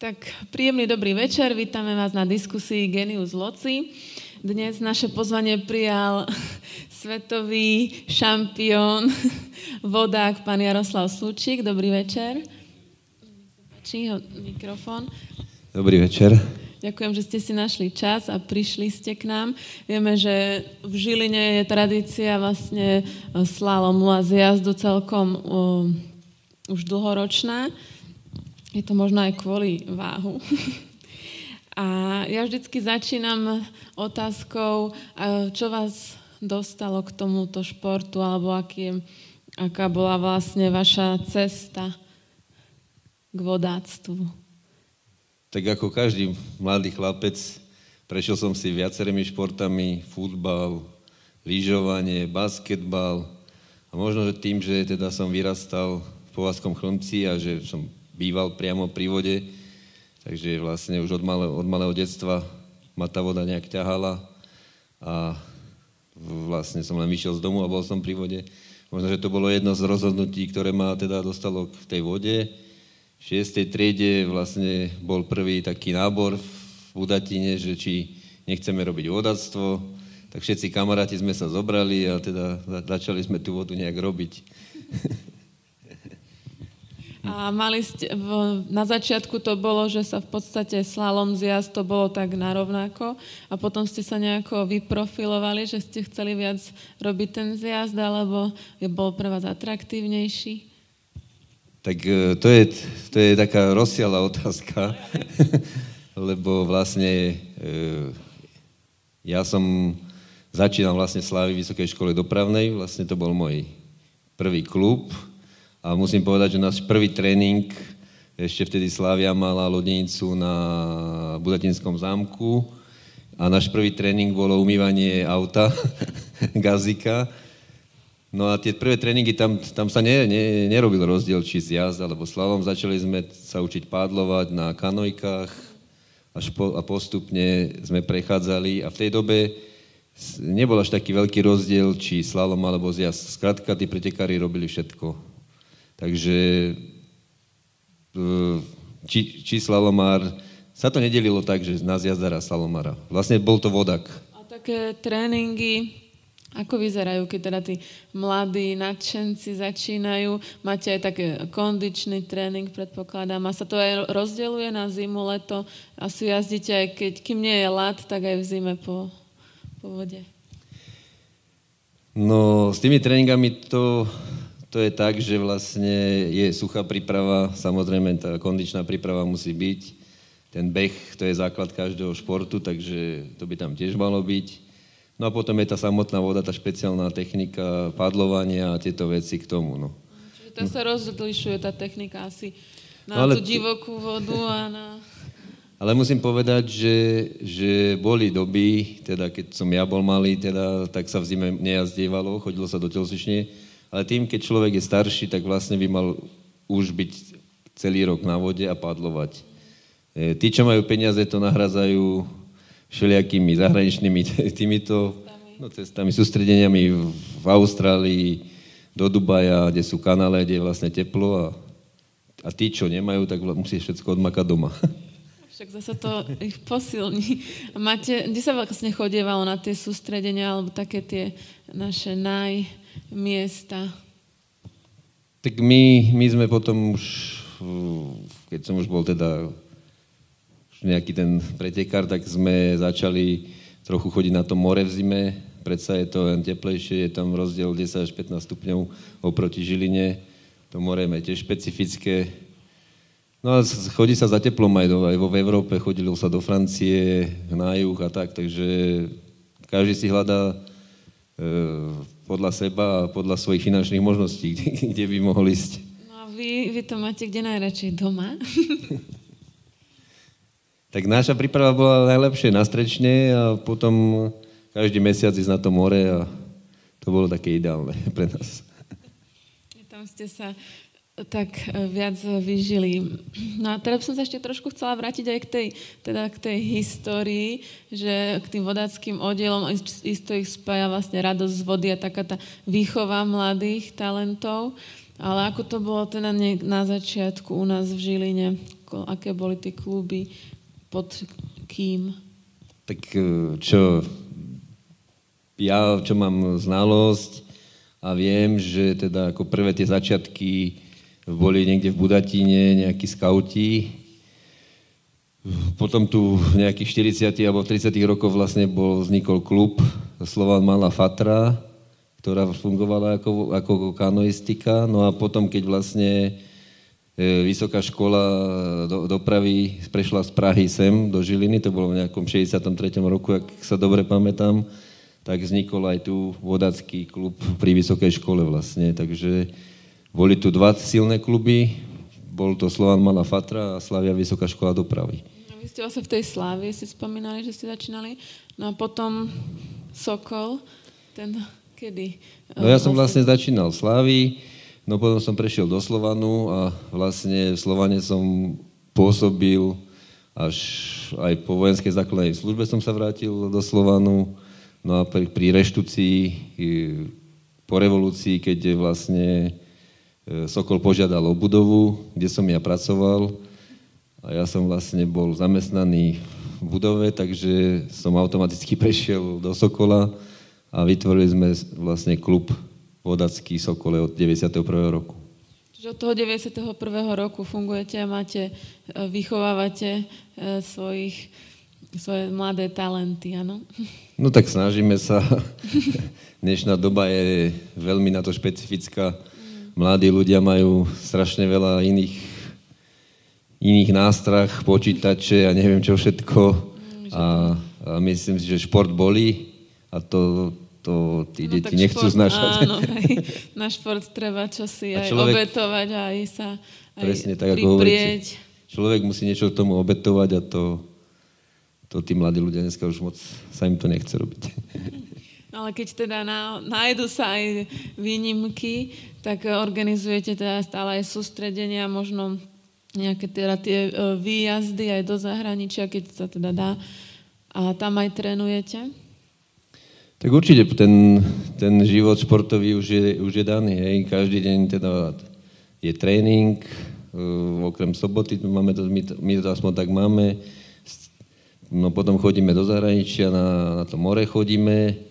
Tak príjemný dobrý večer, vítame vás na diskusii Genius Loci. Dnes naše pozvanie prijal svetový šampión, vodák, pán Jaroslav Slučík. Dobrý večer. Mikrofón. Dobrý večer. Ďakujem, že ste si našli čas a prišli ste k nám. Vieme, že v Žiline je tradícia vlastne slalomu a zjazdu celkom uh, už dlhoročná. Je to možno aj kvôli váhu. A ja vždycky začínam otázkou, čo vás dostalo k tomuto športu, alebo aký, aká bola vlastne vaša cesta k vodáctvu. Tak ako každý mladý chlapec, prešiel som si viacerými športami, futbal, lyžovanie, basketbal a možno, že tým, že teda som vyrastal v Povazkom chlmci a že som býval priamo pri vode, takže vlastne už od, malé, od malého detstva ma tá voda nejak ťahala a vlastne som len vyšiel z domu a bol som pri vode. Možno, že to bolo jedno z rozhodnutí, ktoré ma teda dostalo k tej vode. V 6. triede vlastne bol prvý taký nábor v Budatine, že či nechceme robiť vodactvo, tak všetci kamaráti sme sa zobrali a teda začali sme tú vodu nejak robiť. A mali ste, v, na začiatku to bolo, že sa v podstate slalom zjazd to bolo tak narovnako a potom ste sa nejako vyprofilovali, že ste chceli viac robiť ten zjazd, alebo je bol pre vás atraktívnejší? Tak e, to je, to je taká rozsiala otázka, lebo vlastne e, ja som začínal vlastne Slávy Vysokej škole dopravnej, vlastne to bol môj prvý klub, a musím povedať, že náš prvý tréning, ešte vtedy Slávia mala lodenicu na Budatinskom zámku a náš prvý tréning bolo umývanie auta, gazika. No a tie prvé tréningy, tam, tam sa ne, ne, nerobil rozdiel, či zjazd alebo slalom. Začali sme sa učiť pádlovať na kanojkách až po, a postupne sme prechádzali a v tej dobe nebol až taký veľký rozdiel, či slalom alebo zjazd. Skrátka, tí pretekári robili všetko. Takže e, či, či slalomár, sa to nedelilo tak, že na zjazdara slalomára. Vlastne bol to vodak. A také tréningy, ako vyzerajú, keď teda tí mladí nadšenci začínajú? Máte aj taký kondičný tréning, predpokladám. A sa to aj rozdeluje na zimu, leto? Asi jazdíte aj keď, kým nie je lat, tak aj v zime po, po vode. No, s tými tréningami to to je tak, že vlastne je suchá príprava, samozrejme tá kondičná príprava musí byť. Ten beh, to je základ každého športu, takže to by tam tiež malo byť. No a potom je tá samotná voda, tá špeciálna technika padlovania a tieto veci k tomu. No. Čiže tam sa rozlišuje tá technika asi na no, tú divokú vodu a na... Ale musím povedať, že, že boli doby, teda keď som ja bol malý, teda, tak sa v zime nejazdievalo, chodilo sa do telocvične, ale tým, keď človek je starší, tak vlastne by mal už byť celý rok na vode a padlovať. E, tí, čo majú peniaze, to nahradzajú všelijakými zahraničnými týmito no, cestami, sústredeniami v Austrálii, do Dubaja, kde sú kanále, kde je vlastne teplo a, a tí, čo nemajú, tak musí všetko odmakať doma. Však zase to ich posilní. Máte, kde sa vlastne chodievalo na tie sústredenia, alebo také tie naše naj, miesta? Tak my, my sme potom už, keď som už bol teda už nejaký ten pretekár, tak sme začali trochu chodiť na to more v zime. Predsa je to len teplejšie, je tam rozdiel 10 až 15 stupňov oproti Žiline. To more je tiež špecifické. No a chodí sa za teplom aj, do, aj vo v Európe, chodilo sa do Francie, na juh a tak, takže každý si hľadá e, podľa seba a podľa svojich finančných možností, kde, kde by mohol ísť. No a vy, vy to máte kde najradšej? Doma? tak naša príprava bola najlepšie na strečne a potom každý mesiac ísť na to more a to bolo také ideálne pre nás. Tam ste sa tak e, viac vyžili. No a teraz som sa ešte trošku chcela vrátiť aj k tej, teda k tej histórii, že k tým vodáckým oddielom isto ich spája vlastne radosť z vody a taká tá výchova mladých talentov. Ale ako to bolo teda na začiatku u nás v Žiline? Aké boli tie kluby? Pod kým? Tak e, čo, ja čo mám znalosť a viem, že teda ako prvé tie začiatky boli niekde v Budatine nejakí skauti, potom tu v nejakých 40 alebo 30 rokoch vlastne bol, vznikol klub Slovan Malá Fatra, ktorá fungovala ako, ako kanoistika. No a potom, keď vlastne e, vysoká škola do, dopravy prešla z Prahy sem do Žiliny, to bolo v nejakom 63. roku, ak sa dobre pamätám, tak vznikol aj tu vodacký klub pri vysokej škole vlastne. Takže boli tu dva silné kluby, bol to Slovan Malá Fatra a Slavia Vysoká škola dopravy. No, vy ste vlastne v tej Slávie si spomínali, že ste začínali. No a potom Sokol, ten kedy? No ja som vlastne začínal v Slávii, no potom som prešiel do Slovanu a vlastne v Slovane som pôsobil až aj po vojenskej základnej službe som sa vrátil do Slovanu. No a pri, pri reštúcii po revolúcii, keď vlastne E, Sokol požiadal o budovu, kde som ja pracoval a ja som vlastne bol zamestnaný v budove, takže som automaticky prešiel do Sokola a vytvorili sme vlastne klub Vodacký Sokole od 91. roku. Čiže od toho 91. roku fungujete a máte, e, vychovávate e, svojich, svoje mladé talenty, áno? No tak snažíme sa. Dnešná doba je veľmi na to špecifická mladí ľudia majú strašne veľa iných, iných nástrach, počítače a neviem čo všetko. A, a myslím si, že šport bolí a to, to tí no, deti nechcú šport, znašať. Áno, aj na šport treba čosi aj človek, obetovať a aj sa aj presne, tak, ako hovoríte, človek musí niečo k tomu obetovať a to, to tí mladí ľudia dneska už moc sa im to nechce robiť. Ale keď teda nájdu sa aj výnimky, tak organizujete teda stále aj sústredenia, možno nejaké teda tie e, výjazdy aj do zahraničia, keď sa teda dá. A tam aj trénujete? Tak určite ten, ten život športový už je, už je daný. Hej. Každý deň teda je tréning, uh, okrem soboty máme to, my, to, my to aspoň tak máme. No potom chodíme do zahraničia, na, na to more chodíme, E,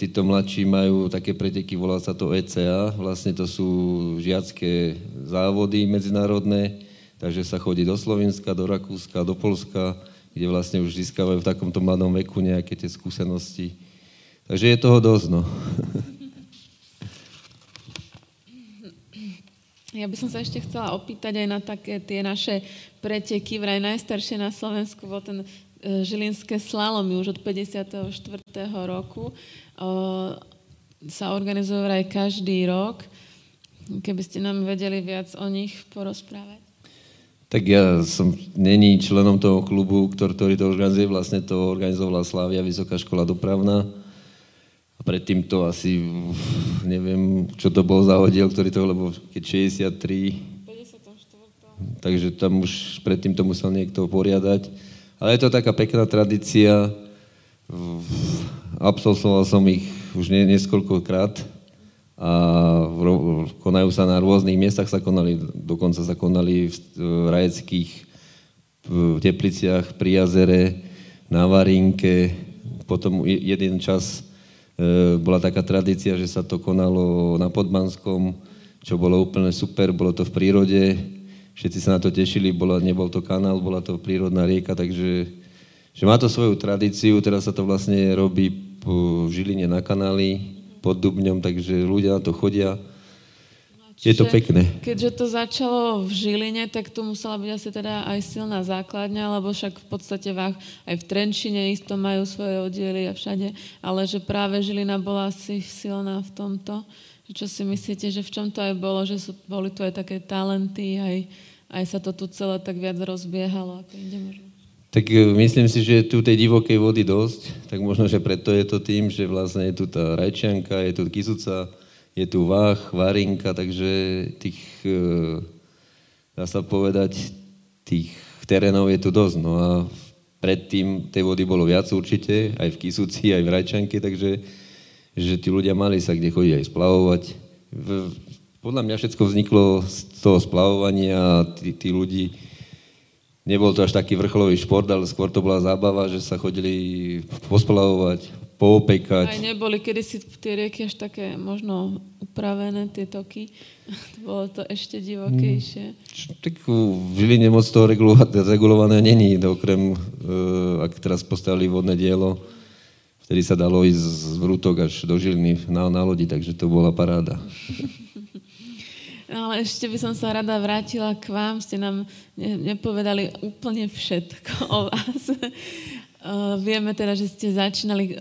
títo mladší majú také preteky, volá sa to ECA, vlastne to sú žiacké závody medzinárodné, takže sa chodí do Slovenska, do Rakúska, do Polska, kde vlastne už získavajú v takomto mladom veku nejaké tie skúsenosti. Takže je toho dosť, no. Ja by som sa ešte chcela opýtať aj na také tie naše preteky. Vraj najstaršie na Slovensku bol ten E, žilinské slalomy už od 54. roku sa organizujú aj každý rok. Keby ste nám vedeli viac o nich porozprávať. Tak ja som není členom toho klubu, ktorý, ktorý to organizuje. Vlastne to organizovala Slávia, Vysoká škola dopravná. A predtým to asi, neviem, čo to bol za oddiel, ktorý to, lebo keď 63... 54. Takže tam už predtým to musel niekto poriadať. Ale je to taká pekná tradícia. Absolvoval som ich už niekoľkokrát a konajú sa na rôznych miestach, sa konali, dokonca sa konali v rajeckých v Tepliciach, pri jazere, na Varinke. Potom jeden čas e, bola taká tradícia, že sa to konalo na Podmanskom, čo bolo úplne super, bolo to v prírode, všetci sa na to tešili, bola, nebol to kanál, bola to prírodná rieka, takže že má to svoju tradíciu, teraz sa to vlastne robí po Žiline na kanáli, pod Dubňom, takže ľudia na to chodia. Čiže, je to pekné. Keďže to začalo v Žiline, tak tu musela byť asi teda aj silná základňa, lebo však v podstate aj v Trenčine isto majú svoje oddiely a všade, ale že práve Žilina bola asi silná v tomto. Čo si myslíte, že v čom to aj bolo, že sú, boli tu aj také talenty, aj aj sa to tu celé tak viac rozbiehalo, ako inde. Tak e, myslím si, že je tu tej divokej vody dosť, tak možno, že preto je to tým, že vlastne je tu tá rajčianka, je tu kysuca, je tu vách, varinka, takže tých, e, dá sa povedať, tých terénov je tu dosť. No a predtým tej vody bolo viac určite, aj v Kisuci, aj v Rajčanke, takže že tí ľudia mali sa kde chodiť aj splavovať. V, Podľa mňa všetko vzniklo z toho splavovania a tí, tí ľudí, nebol to až taký vrcholový šport, ale skôr to bola zábava, že sa chodili posplavovať, poopekať. Aj neboli kedysi tie rieky až také možno upravené, tie toky. Bolo to ešte divokejšie. Hmm. Tak v Žiline moc toho regulované není, okrem, uh, ak teraz postavili vodné dielo, vtedy sa dalo ísť z Vrútok až do Žiliny na, na lodi, takže to bola paráda. Ale ešte by som sa rada vrátila k vám. Ste nám nepovedali úplne všetko o vás. Vieme teda, že ste začínali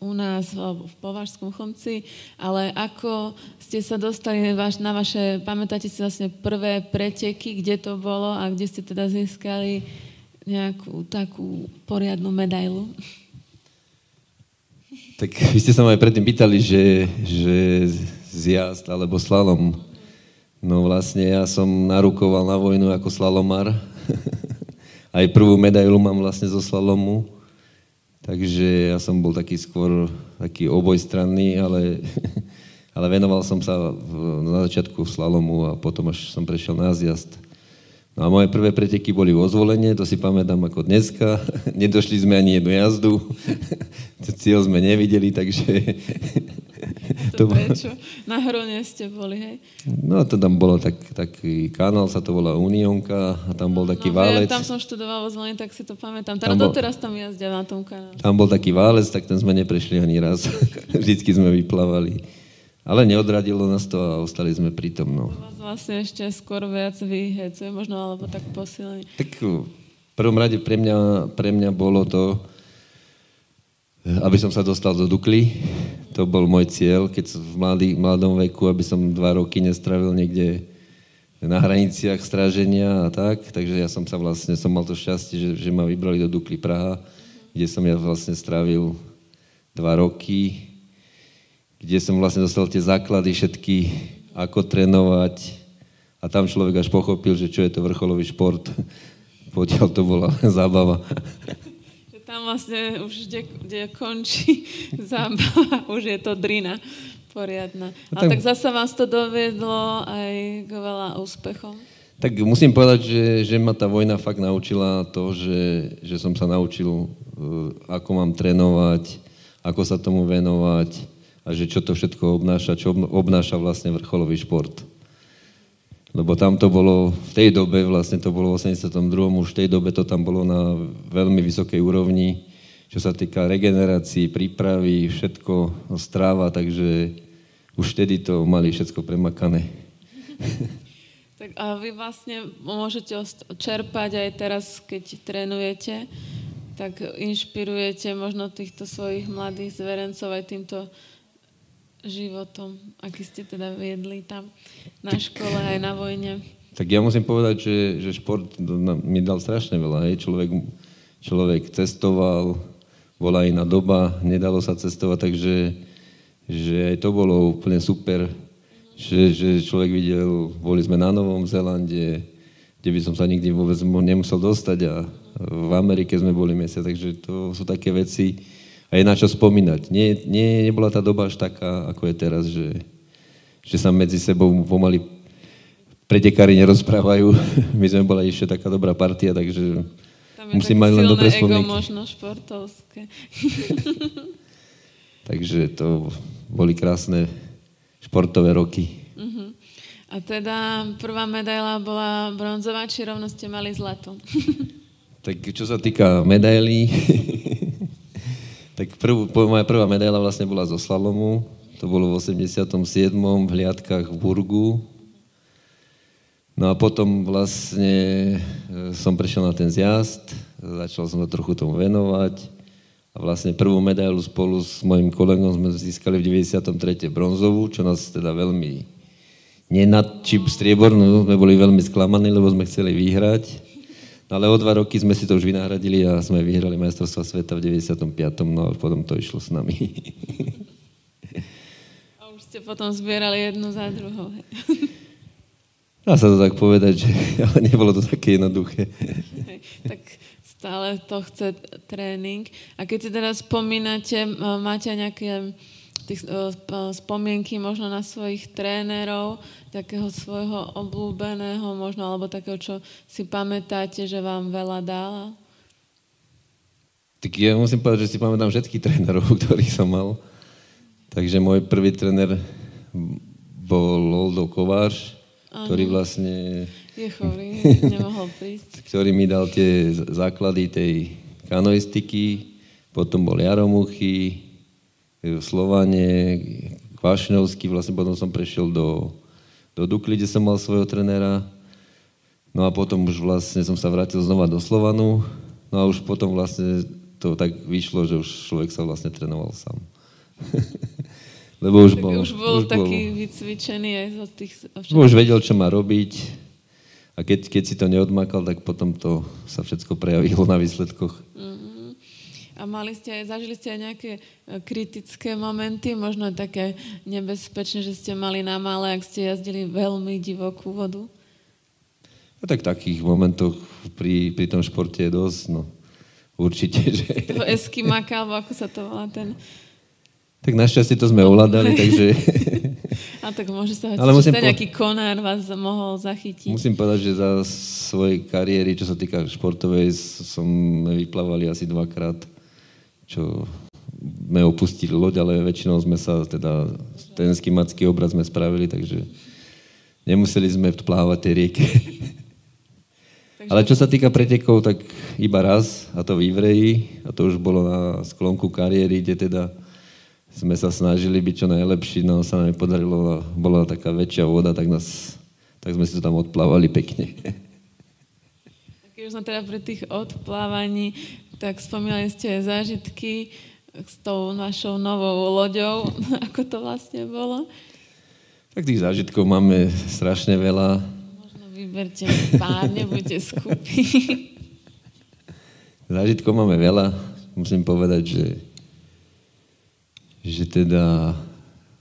u nás v Považskom chomci, ale ako ste sa dostali na vaše, pamätáte si vlastne prvé preteky, kde to bolo a kde ste teda získali nejakú takú poriadnu medailu? Tak vy ste sa ma aj predtým pýtali, že, že zjazd alebo slalom. No vlastne ja som narukoval na vojnu ako slalomar. Aj prvú medailu mám vlastne zo slalomu. Takže ja som bol taký skôr taký obojstranný, ale, ale venoval som sa v, na začiatku slalomu a potom až som prešiel na zjazd. No a moje prvé preteky boli vo zvolenie, to si pamätám ako dneska. Nedošli sme ani jednu jazdu. Cieľ sme nevideli, takže... To, to prečo? Na Hrone ste boli, hej? No to tam bolo tak, taký kanál, sa to volá Unionka a tam bol taký no, válec. Ja tam som študoval vo zvolenie, tak si to pamätám. Teda tam bol, doteraz tam jazdia na tom kanále. Tam bol taký válec, tak ten sme neprešli ani raz. Vždycky sme vyplávali. Ale neodradilo nás to a ostali sme pri tom. No. Vás vlastne ešte skôr viac vyhecuje možno, alebo tak posilení. Tak v prvom rade pre mňa, pre mňa bolo to, aby som sa dostal do Dukly. To bol môj cieľ, keď v mladý, mladom veku, aby som dva roky nestravil niekde na hraniciach stráženia a tak. Takže ja som sa vlastne, som mal to šťastie, že, že ma vybrali do Dukly Praha, kde som ja vlastne strávil dva roky kde som vlastne dostal tie základy všetky, ako trénovať. A tam človek až pochopil, že čo je to vrcholový šport. Potiaľ to bola zábava. Tam vlastne už, kde, kde končí zábava, už je to drina poriadna. A tak, tak zasa vás to dovedlo aj k veľa úspechom? Tak musím povedať, že, že ma tá vojna fakt naučila to, že, že som sa naučil, uh, ako mám trénovať, ako sa tomu venovať, a že čo to všetko obnáša, čo obnáša vlastne vrcholový šport. Lebo tam to bolo, v tej dobe, vlastne to bolo v 82. už v tej dobe to tam bolo na veľmi vysokej úrovni, čo sa týka regenerácií, prípravy, všetko, stráva, takže už vtedy to mali všetko premakané. Tak a vy vlastne môžete čerpať aj teraz, keď trénujete, tak inšpirujete možno týchto svojich mladých zverencov aj týmto životom, aký ste teda viedli tam na škole aj na vojne? Tak ja musím povedať, že, že šport mi dal strašne veľa. Hej. Človek, človek cestoval, bola iná doba, nedalo sa cestovať, takže že aj to bolo úplne super, že, že človek videl, boli sme na Novom Zélande, kde by som sa nikdy vôbec nemusel dostať a v Amerike sme boli mesiac, takže to sú také veci, a je na čo spomínať. Nie, nie, nebola tá doba až taká, ako je teraz, že, že sa medzi sebou pomaly pretekári nerozprávajú. My sme bola ešte taká dobrá partia, takže musím mať len dobré spomienky. možno športovské. takže to boli krásne športové roky. Uh-huh. A teda prvá medaila bola bronzová, či rovno ste mali zlato? tak čo sa týka medailí, tak prv, moja prvá medaila vlastne bola zo slalomu. To bolo v 87. v hliadkách v Burgu. No a potom vlastne e, som prešiel na ten zjazd, začal som sa trochu tomu venovať a vlastne prvú medailu spolu s mojim kolegom sme získali v 93. bronzovú, čo nás teda veľmi nenadčí striebornú, sme boli veľmi sklamaní, lebo sme chceli vyhrať. No ale o dva roky sme si to už vynahradili a sme vyhrali majstrovstva sveta v 95. No a potom to išlo s nami. A už ste potom zbierali jednu za druhou. Dá sa to tak povedať, že ale nebolo to také jednoduché. tak stále to chce tréning. A keď si teraz spomínate, máte nejaké tých, spomienky možno na svojich trénerov, takého svojho obľúbeného možno, alebo takého, čo si pamätáte, že vám veľa dala? Tak ja musím povedať, že si pamätám všetkých trénerov, ktorých som mal. Takže môj prvý tréner bol Oldo Kováš, ano. ktorý vlastne... Je chorý, nemohol prísť. Ktorý mi dal tie základy tej kanoistiky, potom bol Jaromuchy, Slovanie, Kvašnovský, vlastne potom som prešiel do, do Dukly, kde som mal svojho trenéra. No a potom už vlastne som sa vrátil znova do Slovanu. No a už potom vlastne to tak vyšlo, že už človek sa vlastne trénoval sám. Lebo už bol, už bol už taký bol, vycvičený aj zo tých... Už vedel, čo má robiť. A keď, keď si to neodmakal, tak potom to sa všetko prejavilo na výsledkoch. Mm. A mali ste, zažili ste aj nejaké e, kritické momenty, možno také nebezpečné, že ste mali na malé, ak ste jazdili veľmi divokú vodu? No tak takých momentov pri, pri tom športe je dosť, no určite, že... To eskimaka, alebo ako sa to volá ten... Tak našťastie to sme ovládali, takže... A tak môže sa Ale musím po... nejaký konár vás mohol zachytiť. Musím povedať, že za svojej kariéry, čo sa týka športovej, som vyplávali asi dvakrát čo sme opustili loď, ale väčšinou sme sa, teda ten skimacký obraz sme spravili, takže nemuseli sme plávať tej rieke. Ale čo sa týka pretekov, tak iba raz, a to v Ivreji, a to už bolo na sklonku kariéry, kde teda sme sa snažili byť čo najlepší, no sa nám podarilo, bola taká väčšia voda, tak, nás, tak sme si to tam odplávali pekne. Keď už sme teda pri tých odplávaní, tak spomínali ste aj zážitky s tou našou novou loďou, ako to vlastne bolo. Tak tých zážitkov máme strašne veľa. Možno vyberte pár, nebuďte skúpi. Zážitkov máme veľa. Musím povedať, že, že teda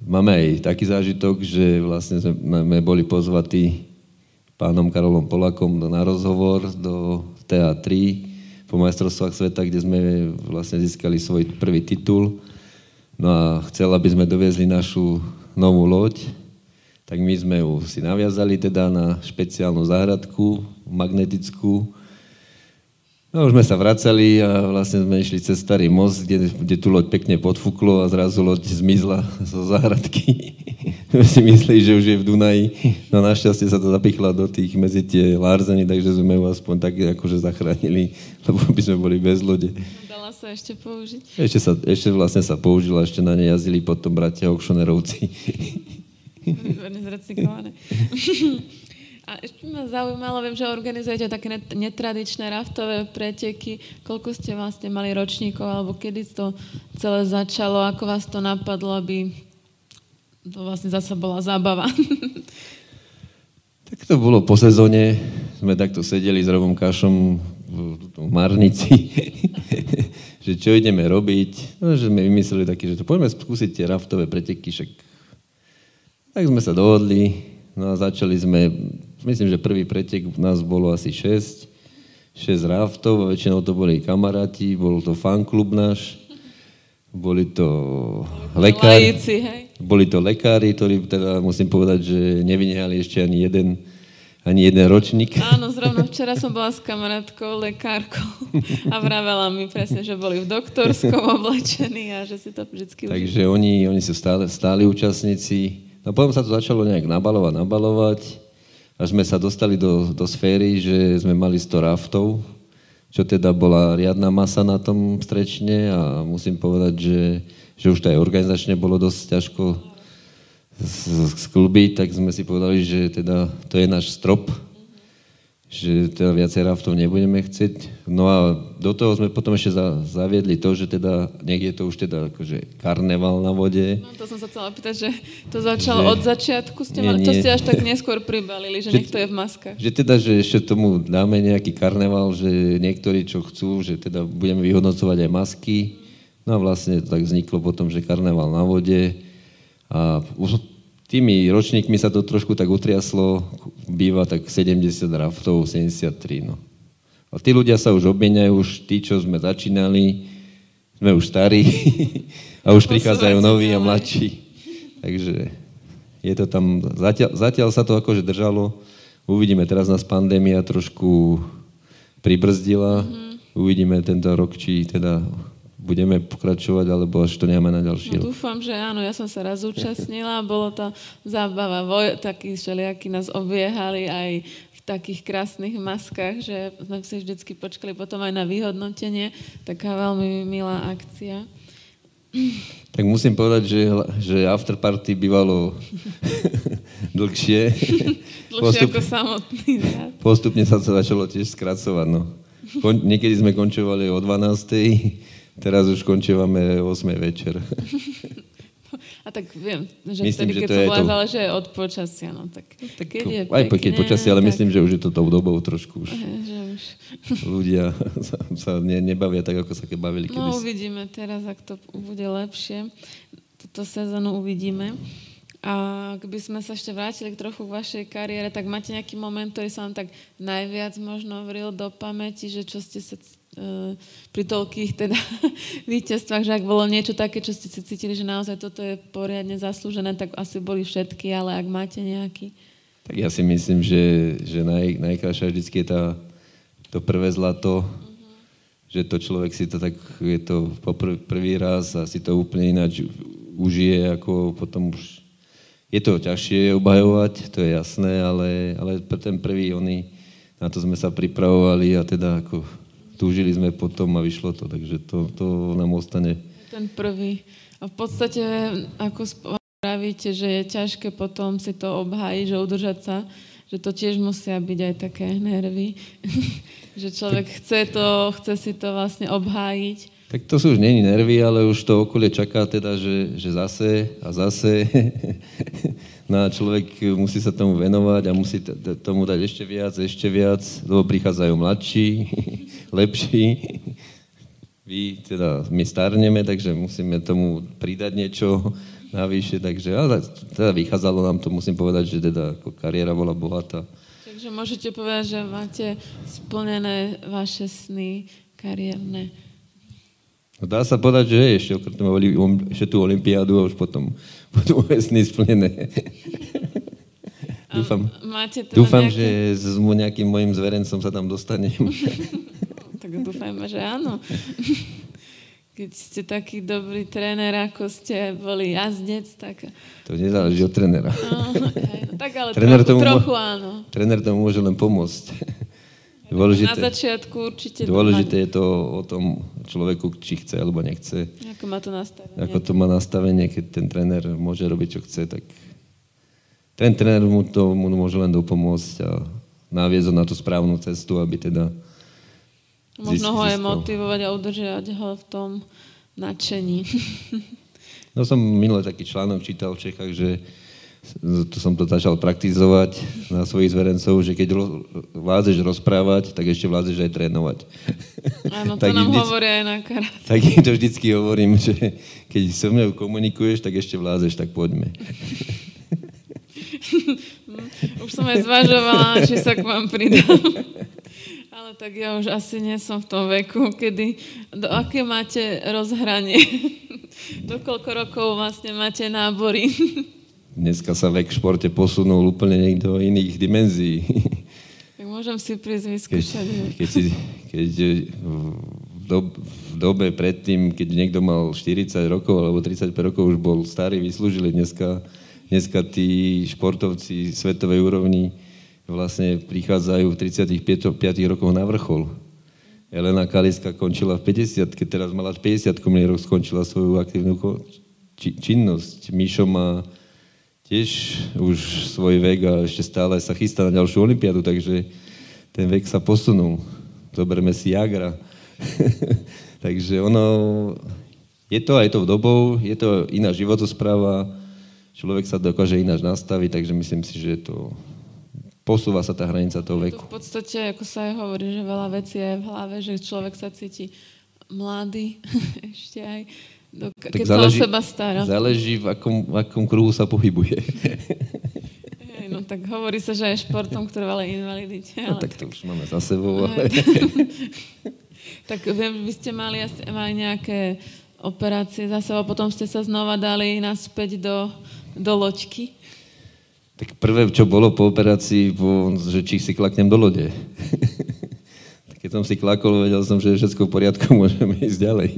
máme aj taký zážitok, že vlastne sme boli pozvatí pánom Karolom Polakom na rozhovor do TA3 po majstrovstvách sveta, kde sme vlastne získali svoj prvý titul. No a chcel, aby sme doviezli našu novú loď, tak my sme ju si naviazali teda na špeciálnu záhradku, magnetickú, No už sme sa vracali a vlastne sme išli cez starý most, kde, kde tu loď pekne podfúklo a zrazu loď zmizla zo záhradky. sme si mysleli, že už je v Dunaji. No našťastie sa to zapichla do tých medzi tie lárzeny, takže sme ju aspoň tak akože zachránili, lebo by sme boli bez lode. Dala sa ešte použiť? Ešte, sa, ešte vlastne sa použila, ešte na ne jazdili potom bratia Okšonerovci. Výborne zrecyklované. A ešte ma zaujímalo, viem, že organizujete také netradičné raftové preteky. Koľko ste vlastne mali ročníkov, alebo kedy to celé začalo, ako vás to napadlo, aby to vlastne zase bola zábava? Tak to bolo po sezóne. Sme takto sedeli s Robom Kašom v Marnici, že čo ideme robiť. No, že sme vymysleli taký, že to poďme skúsiť tie raftové preteky, však tak sme sa dohodli, no a začali sme myslím, že prvý pretek v nás bolo asi 6, 6 raftov, väčšinou to boli kamaráti, bol to fanklub náš, boli to lekári, boli to lekári, ktorí teda musím povedať, že nevynehali ešte ani jeden, ani jeden ročník. Áno, zrovna včera som bola s kamarátkou, lekárkou a vravela mi presne, že boli v doktorskom oblečení a že si to vždy Takže oni, oni sú stále, stáli účastníci. No potom sa to začalo nejak nabalovať, nabalovať až sme sa dostali do, do sféry, že sme mali 100 raftov, čo teda bola riadna masa na tom strečne a musím povedať, že, že už to aj organizačne bolo dosť ťažko sklbiť, tak sme si povedali, že teda to je náš strop, že teda viacej raftov nebudeme chcieť. No a do toho sme potom ešte za, zaviedli to, že teda niekde to už teda akože karneval na vode. No to som sa chcela pýtať, že to začalo že, od začiatku, ste nie, mali, to ste až tak neskôr pribalili, že, že niekto je v maskách. Že teda, že ešte tomu dáme nejaký karneval, že niektorí čo chcú, že teda budeme vyhodnocovať aj masky. No a vlastne tak vzniklo potom, že karneval na vode. A tými ročníkmi sa to trošku tak utriaslo, býva tak 70 raftov, 73, no. A tí ľudia sa už obmieniajú, už tí, čo sme začínali, sme už starí a už prichádzajú noví a mladší. Takže je to tam, zatiaľ, zatiaľ sa to akože držalo. Uvidíme, teraz nás pandémia trošku pribrzdila. Mm-hmm. Uvidíme tento rok, či teda budeme pokračovať, alebo až to nemáme na ďalší no, Dúfam, že áno, ja som sa raz zúčastnila, bolo to zábava, voj, takí všelijakí nás obiehali aj v takých krásnych maskách, že sme si vždycky počkali potom aj na vyhodnotenie, taká veľmi milá akcia. Tak musím povedať, že, že afterparty bývalo dlhšie. dlhšie Postup, ako samotný Postupne sa to začalo tiež skracovať. No. Kon, niekedy sme končovali o 12. Teraz už končívame 8 večer. A tak viem, že myslím, vtedy, že keď to, bola, to... že od počasia, no tak, tak keď je Aj pekne, keď počasie, ale tak... myslím, že už je to tou dobou trošku už. Že už... Ľudia sa, sa ne, nebavia tak, ako sa keď bavili kedy. No uvidíme teraz, ak to bude lepšie. Toto sezónu uvidíme. A ak by sme sa ešte vrátili trochu k vašej kariére, tak máte nejaký moment, ktorý sa vám tak najviac možno vril do pamäti, že čo ste sa pri toľkých teda víťazstvách, že ak bolo niečo také, čo ste si cítili, že naozaj toto je poriadne zaslúžené, tak asi boli všetky, ale ak máte nejaký. Tak ja si myslím, že, že naj, najkrajšia vždycky je tá, to prvé zlato, uh-huh. že to človek si to tak, je to po prv, prvý raz a si to úplne ináč užije, ako potom už je to ťažšie obhajovať, to je jasné, ale, ale pre ten prvý, oni, na to sme sa pripravovali a teda ako túžili sme potom a vyšlo to, takže to, to nám ostane. Ten prvý. A v podstate, ako spravíte, že je ťažké potom si to obhájiť, že udržať sa, že to tiež musia byť aj také nervy, že človek chce, to, chce si to vlastne obhájiť. Tak to sú už není nervy, ale už to okolie čaká teda, že, že zase a zase. no a človek musí sa tomu venovať a musí tomu dať ešte viac, ešte viac, lebo prichádzajú mladší, lepší. Vy, teda, my starneme, takže musíme tomu pridať niečo navyše, takže ale teda vychádzalo nám to, musím povedať, že teda ako kariéra bola bohatá. Takže môžete povedať, že máte splnené vaše sny kariérne. No dá sa povedať, že je ešte okrem ešte tú olimpiádu a už potom budú sny splnené. dúfam, máte teda dúfam nejaké... že s nejakým mojim zverencom sa tam dostanem. tak dúfajme, že áno. Keď ste taký dobrý tréner, ako ste boli jazdec, tak... To nezáleží od trénera. No, no, tak ale tréner trochu, tomu, trochu áno. Tréner tomu môže len pomôcť. Dôležité, Na začiatku určite... Dôležité je to o tom človeku, či chce alebo nechce. Ako má to nastavenie. Ako to má nastavenie, keď ten tréner môže robiť, čo chce, tak ten tréner mu to mu môže len dopomôcť a naviezť na tú správnu cestu, aby teda... Možno ho aj motivovať a udržiať ho v tom nadšení. no som minule taký článok čítal v Čechách, že to som to začal praktizovať na svojich zverencov, že keď vládzeš rozprávať, tak ešte vládzeš aj trénovať. Áno, to nám vždy, hovorí aj na karate. Tak im to vždycky hovorím, že keď so mnou komunikuješ, tak ešte vládzeš, tak poďme. už som aj zvažovala, či sa k vám pridám. Ale tak ja už asi nie som v tom veku, kedy, do aké máte rozhranie? do koľko rokov vlastne máte nábory? Dneska sa vek v športe posunul úplne niekto iných dimenzií. Tak môžem si prísť vyskúšať. Keď, keď, si, keď v, dob, v dobe predtým, keď niekto mal 40 rokov alebo 35 rokov, už bol starý, vyslúžili. Dneska, dneska tí športovci svetovej úrovni vlastne prichádzajú v 35 rokoch na vrchol. Elena Kaliska končila v 50, keď teraz mala 50 rok skončila svoju aktívnu činnosť. Mišo má tiež už svoj vek a ešte stále sa chystá na ďalšiu olimpiádu, takže ten vek sa posunul. Zoberme si Jagra. takže ono, je to aj tou dobou, je to iná životospráva, človek sa dokáže ináč nastaviť, takže myslím si, že to posúva sa tá hranica toho veku. v podstate, ako sa aj hovorí, že veľa vecí je v hlave, že človek sa cíti mladý ešte aj No, keď tak záleží, sa o seba stará. Záleží, v akom, v akom kruhu sa pohybuje. No tak hovorí sa, že aj športom, ktoré veľa invalidite. No, tak to už máme za sebou. Ale... tak viem, vy ste mali asi aj nejaké operácie za sebou, potom ste sa znova dali naspäť do, do loďky. Tak prvé, čo bolo po operácii, bolo, že či si klaknem do lode. Keď som si klakol, vedel som, že je všetko v poriadku, môžeme ísť ďalej.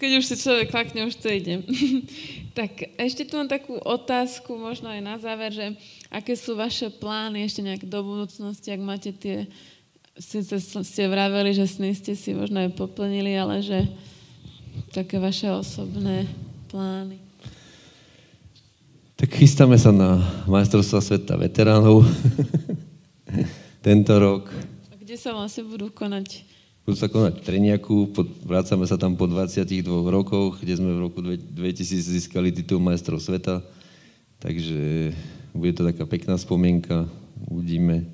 Keď už si človek klakne, už to ide. tak ešte tu mám takú otázku, možno aj na záver, že aké sú vaše plány ešte nejak do budúcnosti, ak máte tie, síce ste vraveli, že sny ste si možno aj poplnili, ale že také vaše osobné plány. Tak chystáme sa na majstrovstva sveta veteránov tento rok. A kde sa vlastne budú konať? Budú sa konať v Treniaku, pod, vrácame sa tam po 22 rokoch, kde sme v roku 2000 získali titul majstrov sveta. Takže bude to taká pekná spomienka, uvidíme.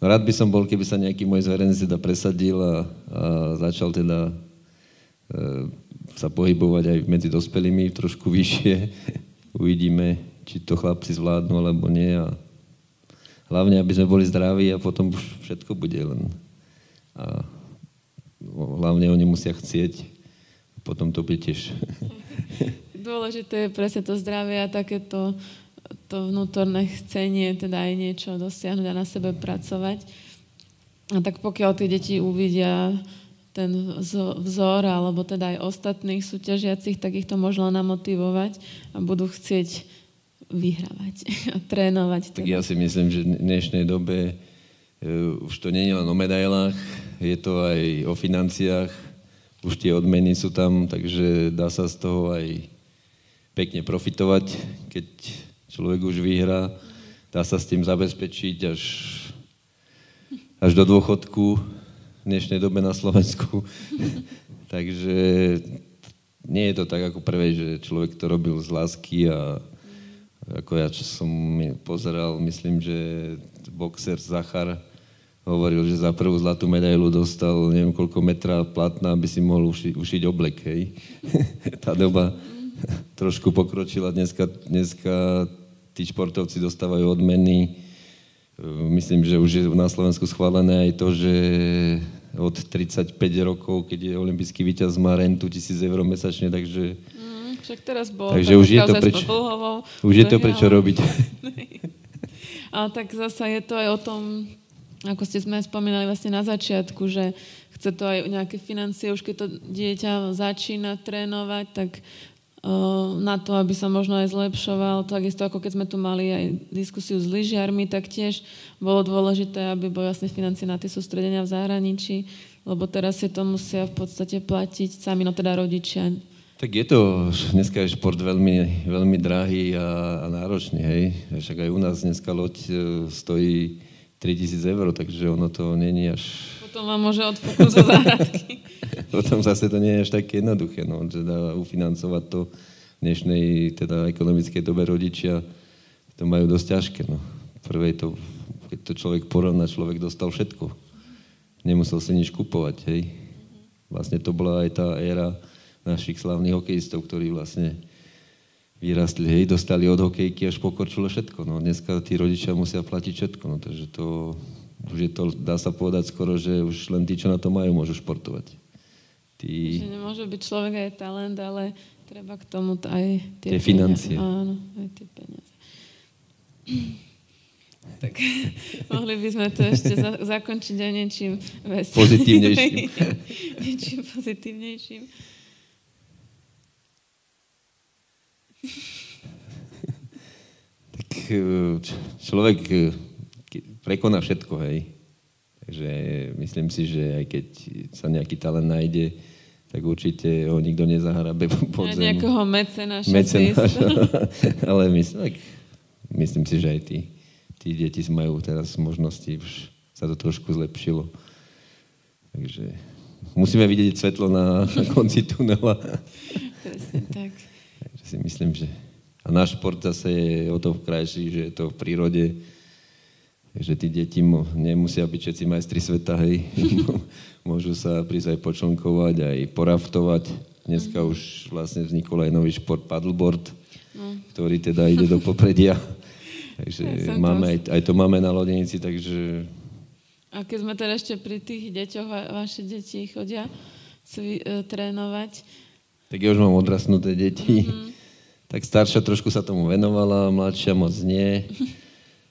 No rád by som bol, keby sa nejaký môj zverenec teda presadil a, a začal teda e, sa pohybovať aj medzi dospelými trošku vyššie. Uvidíme, či to chlapci zvládnu alebo nie. A hlavne, aby sme boli zdraví a potom už všetko bude len. A hlavne oni musia chcieť. A potom to bude tiež. Dôležité je presne to zdravie a takéto to vnútorné chcenie, teda aj niečo dosiahnuť a na sebe pracovať. A tak pokiaľ tie deti uvidia ten vzor, alebo teda aj ostatných súťažiacich, tak ich to možno namotivovať a budú chcieť vyhrávať a trénovať. Teda. Tak ja si myslím, že v dnešnej dobe už to nie je len o medailách, je to aj o financiách, už tie odmeny sú tam, takže dá sa z toho aj pekne profitovať, keď človek už vyhrá, dá sa s tým zabezpečiť až, až do dôchodku v dnešnej dobe na Slovensku. takže nie je to tak ako prvé, že človek to robil z lásky a ako ja, čo som pozeral, myslím, že boxer Zachar hovoril, že za prvú zlatú medailu dostal neviem koľko metra platna, aby si mohol uši, ušiť oblek, hej. Tá doba trošku pokročila. Dneska, dneska tí športovci dostávajú odmeny. Myslím, že už je na Slovensku schválené aj to, že od 35 rokov, keď je olimpijský víťaz, má rentu 1000 eur mesačne, takže však teraz bol. Takže už je to prečo, už je to prečo robiť. Ale tak zasa je to aj o tom, ako ste sme spomínali vlastne na začiatku, že chce to aj nejaké financie, už keď to dieťa začína trénovať, tak na to, aby sa možno aj zlepšoval. Takisto ako keď sme tu mali aj diskusiu s lyžiarmi, tak tiež bolo dôležité, aby boli vlastne financie na tie sústredenia v zahraničí, lebo teraz si to musia v podstate platiť sami, no teda rodičia. Tak je to, dneska je šport veľmi, veľmi drahý a, a náročný, hej. Však aj u nás dneska loď e, stojí 3000 eur, takže ono to není až... Potom vám môže odfúknuť zo záhradky. Potom zase to nie je až také jednoduché, no, že dá ufinancovať to v dnešnej teda ekonomickej dobe rodičia, to majú dosť ťažké, no. Prvé to, keď to človek porovná, človek dostal všetko. Nemusel si nič kupovať, hej. Vlastne to bola aj tá éra, našich slavných hokejistov, ktorí vlastne vyrastli, hej, dostali od hokejky až pokorčilo všetko. No dneska tí rodičia musia platiť všetko, no takže to, už je to, dá sa povedať skoro, že už len tí, čo na to majú, môžu športovať. Tí... Že nemôže byť človek aj talent, ale treba k tomu aj tie, tie financie. Áno, aj tie peniaze. Tak mohli by sme to ešte za- zakončiť aj niečím veselým. Pozitívnejším. niečím pozitívnejším. tak e, človek e, prekoná všetko, hej. Takže myslím si, že aj keď sa nejaký talent nájde, tak určite ho nikto nezahrabe pod zem. Nejakého mecenáša. Mecenáša. Ale myslím, tak, myslím si, že aj tí, tí deti majú teraz možnosti, už sa to trošku zlepšilo. Takže musíme vidieť svetlo na, na konci tunela. Presne tak si myslím, že... A náš šport zase je o to krajší, že je to v prírode, že tí deti nemusia byť všetci majstri sveta, hej. Môžu sa prísť aj počlnkovať, aj poraftovať. Dneska mm-hmm. už vlastne vznikol aj nový šport paddleboard, no. ktorý teda ide do popredia. takže ja máme, aj, aj to máme na lodenici, takže A keď sme teda ešte pri tých deťoch, va- vaše deti chodia cvi, e, trénovať. Tak ja už mám odrasnuté deti. Mm-hmm. Tak staršia trošku sa tomu venovala, mladšia moc nie.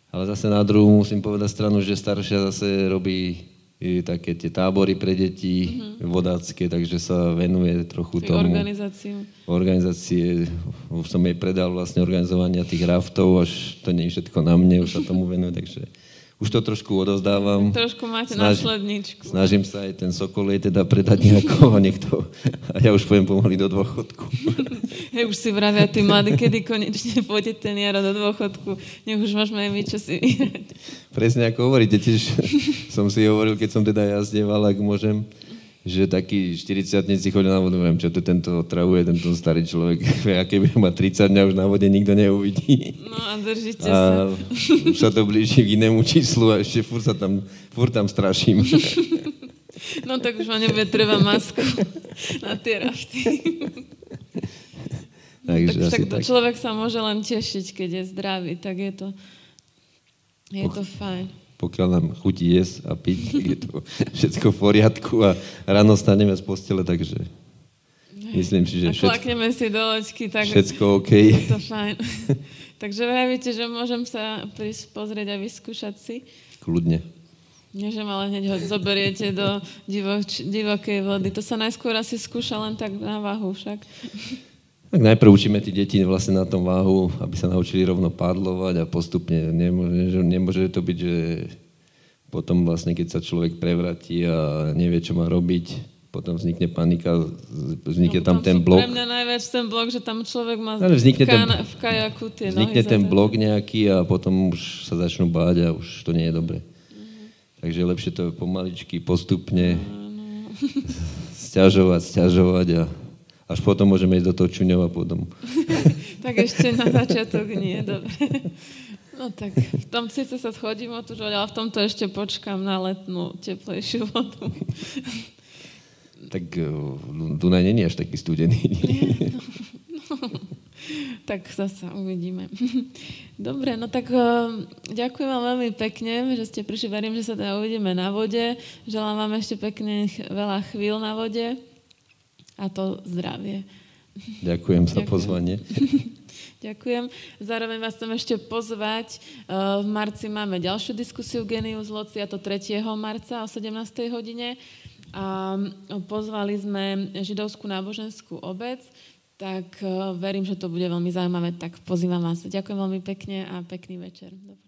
Ale zase na druhú musím povedať stranu, že staršia zase robí i také tie tábory pre deti, mm-hmm. vodácké, takže sa venuje trochu Tej tomu. organizáciu. Organizácie, už som jej predal vlastne organizovania tých raftov, až to nie je všetko na mne, už sa tomu venuje, takže už to trošku odozdávam. Trošku máte Snaž- následničku. Snažím sa aj ten sokol jej teda predať nejako a niekto. A ja už poviem pomaly do dôchodku. Hej, už si vravia tí mladí, kedy konečne pôjde ten Jaro do dôchodku. Nech už môžeme aj my čo si. Presne ako hovoríte, tiež som si hovoril, keď som teda jazdieval, ak môžem, že takí 40 si chodia na vodu, neviem, čo to tento otravuje, tento starý človek. A keby má 30 dňa už na vode, nikto neuvidí. No a držíte sa. A už sa to blíži k inému číslu a ešte furt, sa tam, furt tam straším. No tak už ma nebude treba masku na tie rafty. Takže tak, tak, tak. človek sa môže len tešiť, keď je zdravý, tak je to, je to fajn. Pokiaľ nám chutí jesť a piť, je to všetko v poriadku a ráno staneme z postele, takže myslím si, že A všetko, klakneme si do loďky, tak všetko OK. je to fajn. Takže vravíte, že môžem sa prísť pozrieť a vyskúšať si? Kľudne. Nie, že ma hneď ho zoberiete do divoč, divokej vody. To sa najskôr asi skúša len tak na váhu však. Tak najprv učíme tí deti vlastne na tom váhu, aby sa naučili rovno pádlovať a postupne nemôže, že nemôže to byť, že potom vlastne, keď sa človek prevratí a nevie, čo má robiť, potom vznikne panika, vznikne tam potom ten blok. Pre mňa najviac ten blok, že tam človek má Ale vznikne v, ten- v kajaku tie Vznikne nohy ten zatažené. blok nejaký a potom už sa začnú báť a už to nie je dobre. Takže je lepšie to pomaličky, postupne sťažovať, sťažovať a až potom môžeme ísť do toho čuňova potom. Tak ešte na začiatok nie, dobre. No tak v tom síce sa schodím otužovať, ale v tomto ešte počkám na letnú teplejšiu vodu. Tak eh, Dunaj není až taký studený. Tak zase uvidíme. Dobre, no tak eh, ďakujem vám veľmi pekne, že ste prišli. Verím, že sa teda uvidíme na vode. Želám vám ešte pekne veľa chvíľ na vode a to zdravie. Ďakujem za Ďakujem. pozvanie. Ďakujem. Zároveň vás chcem ešte pozvať. eh, V marci máme ďalšiu diskusiu Genius Loci, a to 3. marca o 17. hodine. A mm, pozvali sme židovskú náboženskú obec, tak eh, verím, že to bude veľmi zaujímavé, tak pozývam vás. Ďakujem veľmi pekne a pekný večer. Do počutia.